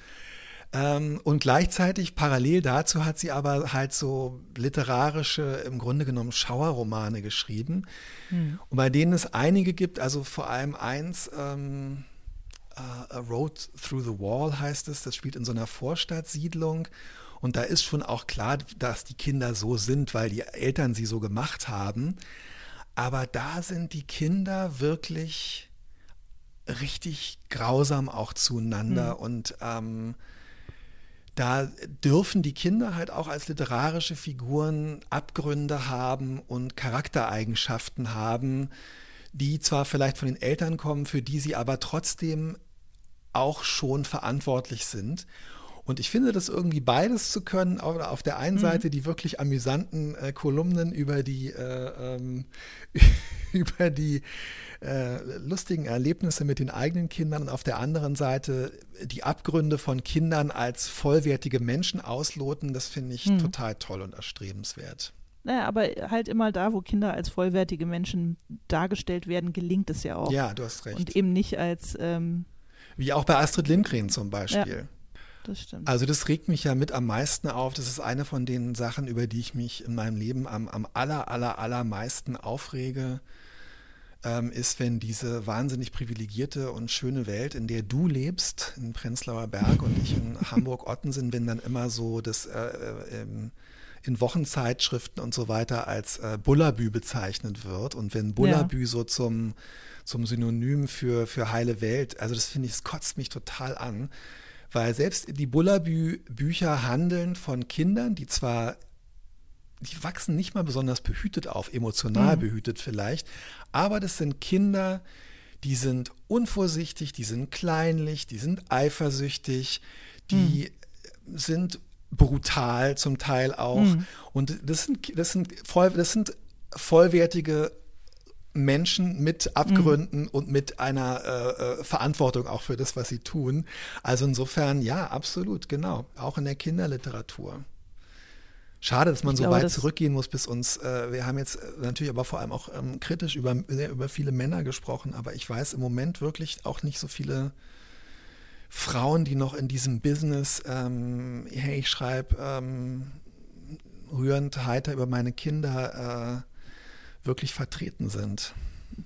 Ähm, und gleichzeitig parallel dazu hat sie aber halt so literarische, im Grunde genommen Schauerromane geschrieben. Hm. Und bei denen es einige gibt, also vor allem eins, ähm, uh, A Road Through the Wall heißt es, das spielt in so einer Vorstadtsiedlung. Und da ist schon auch klar, dass die Kinder so sind, weil die Eltern sie so gemacht haben. Aber da sind die Kinder wirklich richtig grausam auch zueinander hm. und ähm, da dürfen die Kinder halt auch als literarische Figuren Abgründe haben und Charaktereigenschaften haben, die zwar vielleicht von den Eltern kommen, für die sie aber trotzdem auch schon verantwortlich sind. Und ich finde das irgendwie beides zu können. Auf der einen mhm. Seite die wirklich amüsanten äh, Kolumnen über die, äh, ähm, über die äh, lustigen Erlebnisse mit den eigenen Kindern und auf der anderen Seite die Abgründe von Kindern als vollwertige Menschen ausloten, das finde ich mhm. total toll und erstrebenswert. Naja, aber halt immer da, wo Kinder als vollwertige Menschen dargestellt werden, gelingt es ja auch. Ja, du hast recht. Und eben nicht als. Ähm, Wie auch bei Astrid Lindgren zum Beispiel. Ja. Das stimmt. Also das regt mich ja mit am meisten auf. Das ist eine von den Sachen, über die ich mich in meinem Leben am, am aller, aller, allermeisten aufrege ähm, ist, wenn diese wahnsinnig privilegierte und schöne Welt, in der du lebst, in Prenzlauer Berg und ich in Hamburg-Ottensen, wenn dann immer so das äh, äh, in Wochenzeitschriften und so weiter als äh, Bullabü bezeichnet wird und wenn Bullabü ja. so zum, zum Synonym für, für heile Welt, also das finde ich, es kotzt mich total an, weil selbst die Bullabü-Bücher handeln von Kindern, die zwar die wachsen nicht mal besonders behütet auf, emotional mhm. behütet vielleicht, aber das sind Kinder, die sind unvorsichtig, die sind kleinlich, die sind eifersüchtig, die mhm. sind brutal zum Teil auch. Mhm. Und das sind, das sind voll, das sind vollwertige Menschen mit Abgründen mhm. und mit einer äh, äh, Verantwortung auch für das, was sie tun. Also insofern, ja, absolut, genau. Auch in der Kinderliteratur. Schade, dass man ich so glaube, weit zurückgehen muss bis uns. Äh, wir haben jetzt äh, natürlich aber vor allem auch ähm, kritisch über, über viele Männer gesprochen, aber ich weiß im Moment wirklich auch nicht so viele Frauen, die noch in diesem Business, ähm, hey, ich schreibe ähm, rührend heiter über meine Kinder, äh, wirklich vertreten sind.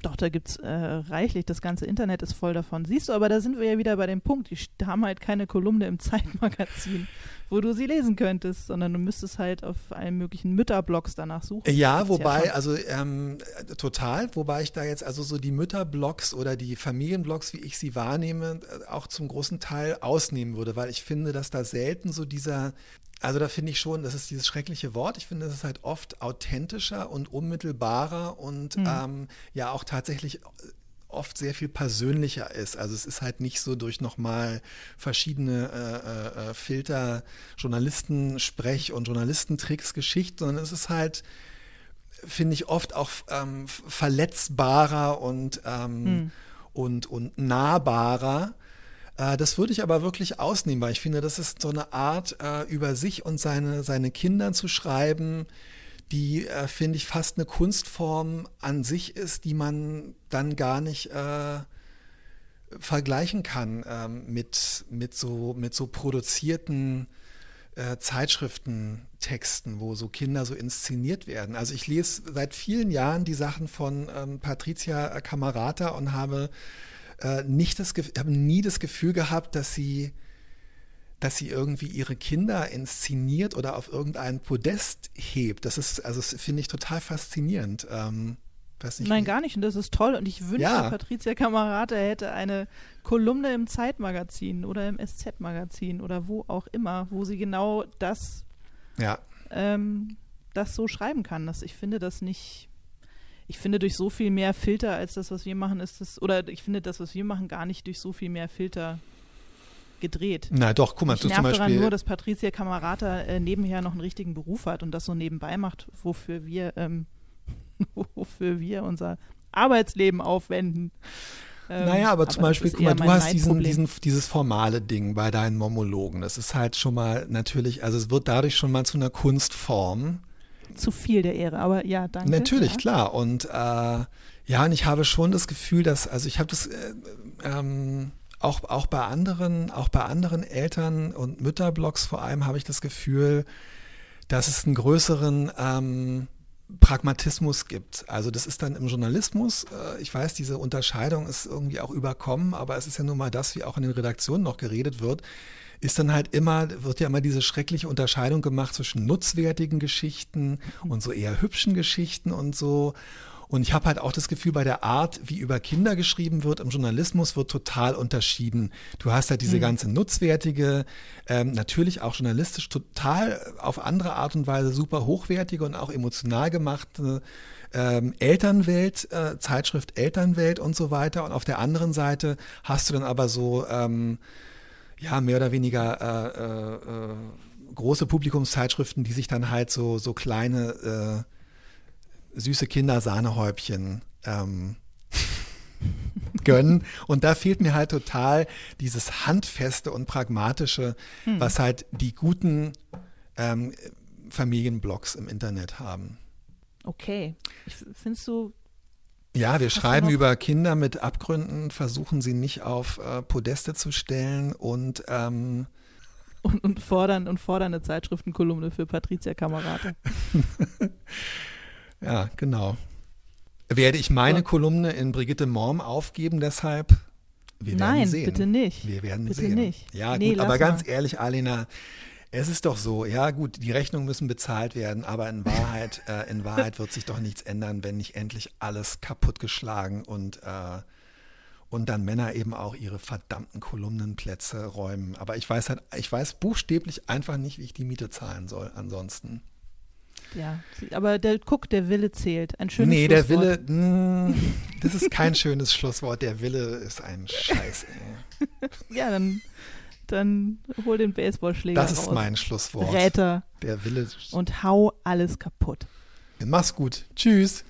Doch, da gibt es äh, reichlich. Das ganze Internet ist voll davon. Siehst du, aber da sind wir ja wieder bei dem Punkt. Die haben halt keine Kolumne im Zeitmagazin wo du sie lesen könntest, sondern du müsstest halt auf allen möglichen Mütterblogs danach suchen. Ja, wobei, ja also ähm, total, wobei ich da jetzt also so die Mütterblogs oder die Familienblogs, wie ich sie wahrnehme, auch zum großen Teil ausnehmen würde, weil ich finde, dass da selten so dieser, also da finde ich schon, das ist dieses schreckliche Wort, ich finde, das ist halt oft authentischer und unmittelbarer und hm. ähm, ja auch tatsächlich oft sehr viel persönlicher ist. Also es ist halt nicht so durch nochmal verschiedene äh, äh, äh Filter, Journalistensprech und Journalistentricks Geschichte, sondern es ist halt, finde ich, oft auch ähm, verletzbarer und, ähm, hm. und, und nahbarer. Äh, das würde ich aber wirklich ausnehmen, weil ich finde, das ist so eine Art, äh, über sich und seine, seine Kinder zu schreiben, die, äh, finde ich, fast eine Kunstform an sich ist, die man dann gar nicht äh, vergleichen kann ähm, mit, mit, so, mit so produzierten äh, Zeitschriftentexten, wo so Kinder so inszeniert werden. Also ich lese seit vielen Jahren die Sachen von ähm, Patricia Camarata und habe äh, nicht das, habe nie das Gefühl gehabt, dass sie dass sie irgendwie ihre Kinder inszeniert oder auf irgendein Podest hebt. Das ist, also das finde ich total faszinierend. Ähm, nicht, Nein, gar nicht. Und das ist toll. Und ich wünsche, ja. Patricia Kamerata hätte eine Kolumne im Zeitmagazin oder im SZ-Magazin oder wo auch immer, wo sie genau das, ja. ähm, das so schreiben kann. Dass ich finde das nicht. Ich finde durch so viel mehr Filter als das, was wir machen, ist das, oder ich finde das, was wir machen, gar nicht durch so viel mehr Filter gedreht. Na doch, guck mal, ich du zum Beispiel. daran nur, dass Patricia Kamerata äh, nebenher noch einen richtigen Beruf hat und das so nebenbei macht, wofür wir, ähm, wofür wir unser Arbeitsleben aufwenden. Ähm, naja, aber, aber zum Beispiel, guck mal, du hast diesen, diesen, dieses formale Ding bei deinen Monologen. Das ist halt schon mal natürlich, also es wird dadurch schon mal zu einer Kunstform. Zu viel der Ehre, aber ja, danke. Natürlich, ja. klar. Und äh, ja, und ich habe schon das Gefühl, dass, also ich habe das, äh, ähm, auch, auch bei anderen, auch bei anderen Eltern- und Mütterblogs vor allem habe ich das Gefühl, dass es einen größeren ähm, Pragmatismus gibt. Also das ist dann im Journalismus, äh, ich weiß, diese Unterscheidung ist irgendwie auch überkommen, aber es ist ja nun mal das, wie auch in den Redaktionen noch geredet wird, ist dann halt immer, wird ja immer diese schreckliche Unterscheidung gemacht zwischen nutzwertigen Geschichten und so eher hübschen Geschichten und so. Und ich habe halt auch das Gefühl, bei der Art, wie über Kinder geschrieben wird, im Journalismus wird total unterschieden. Du hast halt diese mhm. ganze nutzwertige, ähm, natürlich auch journalistisch total auf andere Art und Weise super hochwertige und auch emotional gemachte ähm, Elternwelt, äh, Zeitschrift Elternwelt und so weiter. Und auf der anderen Seite hast du dann aber so, ähm, ja, mehr oder weniger äh, äh, äh große Publikumszeitschriften, die sich dann halt so, so kleine äh, süße Kinder Sahnehäubchen ähm, gönnen. Und da fehlt mir halt total dieses Handfeste und Pragmatische, hm. was halt die guten ähm, Familienblogs im Internet haben. Okay. Findest du. Ja, wir schreiben über Kinder mit Abgründen, versuchen sie nicht auf äh, Podeste zu stellen und ähm, und, und, fordern und fordern eine Zeitschriftenkolumne für Patricia Kamerate. Ja, genau. Werde ich meine ja. Kolumne in Brigitte Morm aufgeben, deshalb? Wir Nein, sehen. bitte nicht. Wir werden bitte sehen. Nicht. Ja, nee, gut, aber ganz ehrlich, Alina, es ist doch so, ja gut, die Rechnungen müssen bezahlt werden, aber in Wahrheit, äh, in Wahrheit wird sich doch nichts ändern, wenn nicht endlich alles kaputtgeschlagen und, äh, und dann Männer eben auch ihre verdammten Kolumnenplätze räumen. Aber ich weiß halt, ich weiß buchstäblich einfach nicht, wie ich die Miete zahlen soll ansonsten. Ja, aber der guck, der Wille zählt. Ein schönes nee, Schlusswort. Nee, der Wille, mh, das ist kein schönes Schlusswort. Der Wille ist ein Scheiß, ey. ja, dann, dann hol den Baseballschläger Das ist raus. mein Schlusswort. Räter. Der Wille. Und hau alles kaputt. Mach's gut. Tschüss.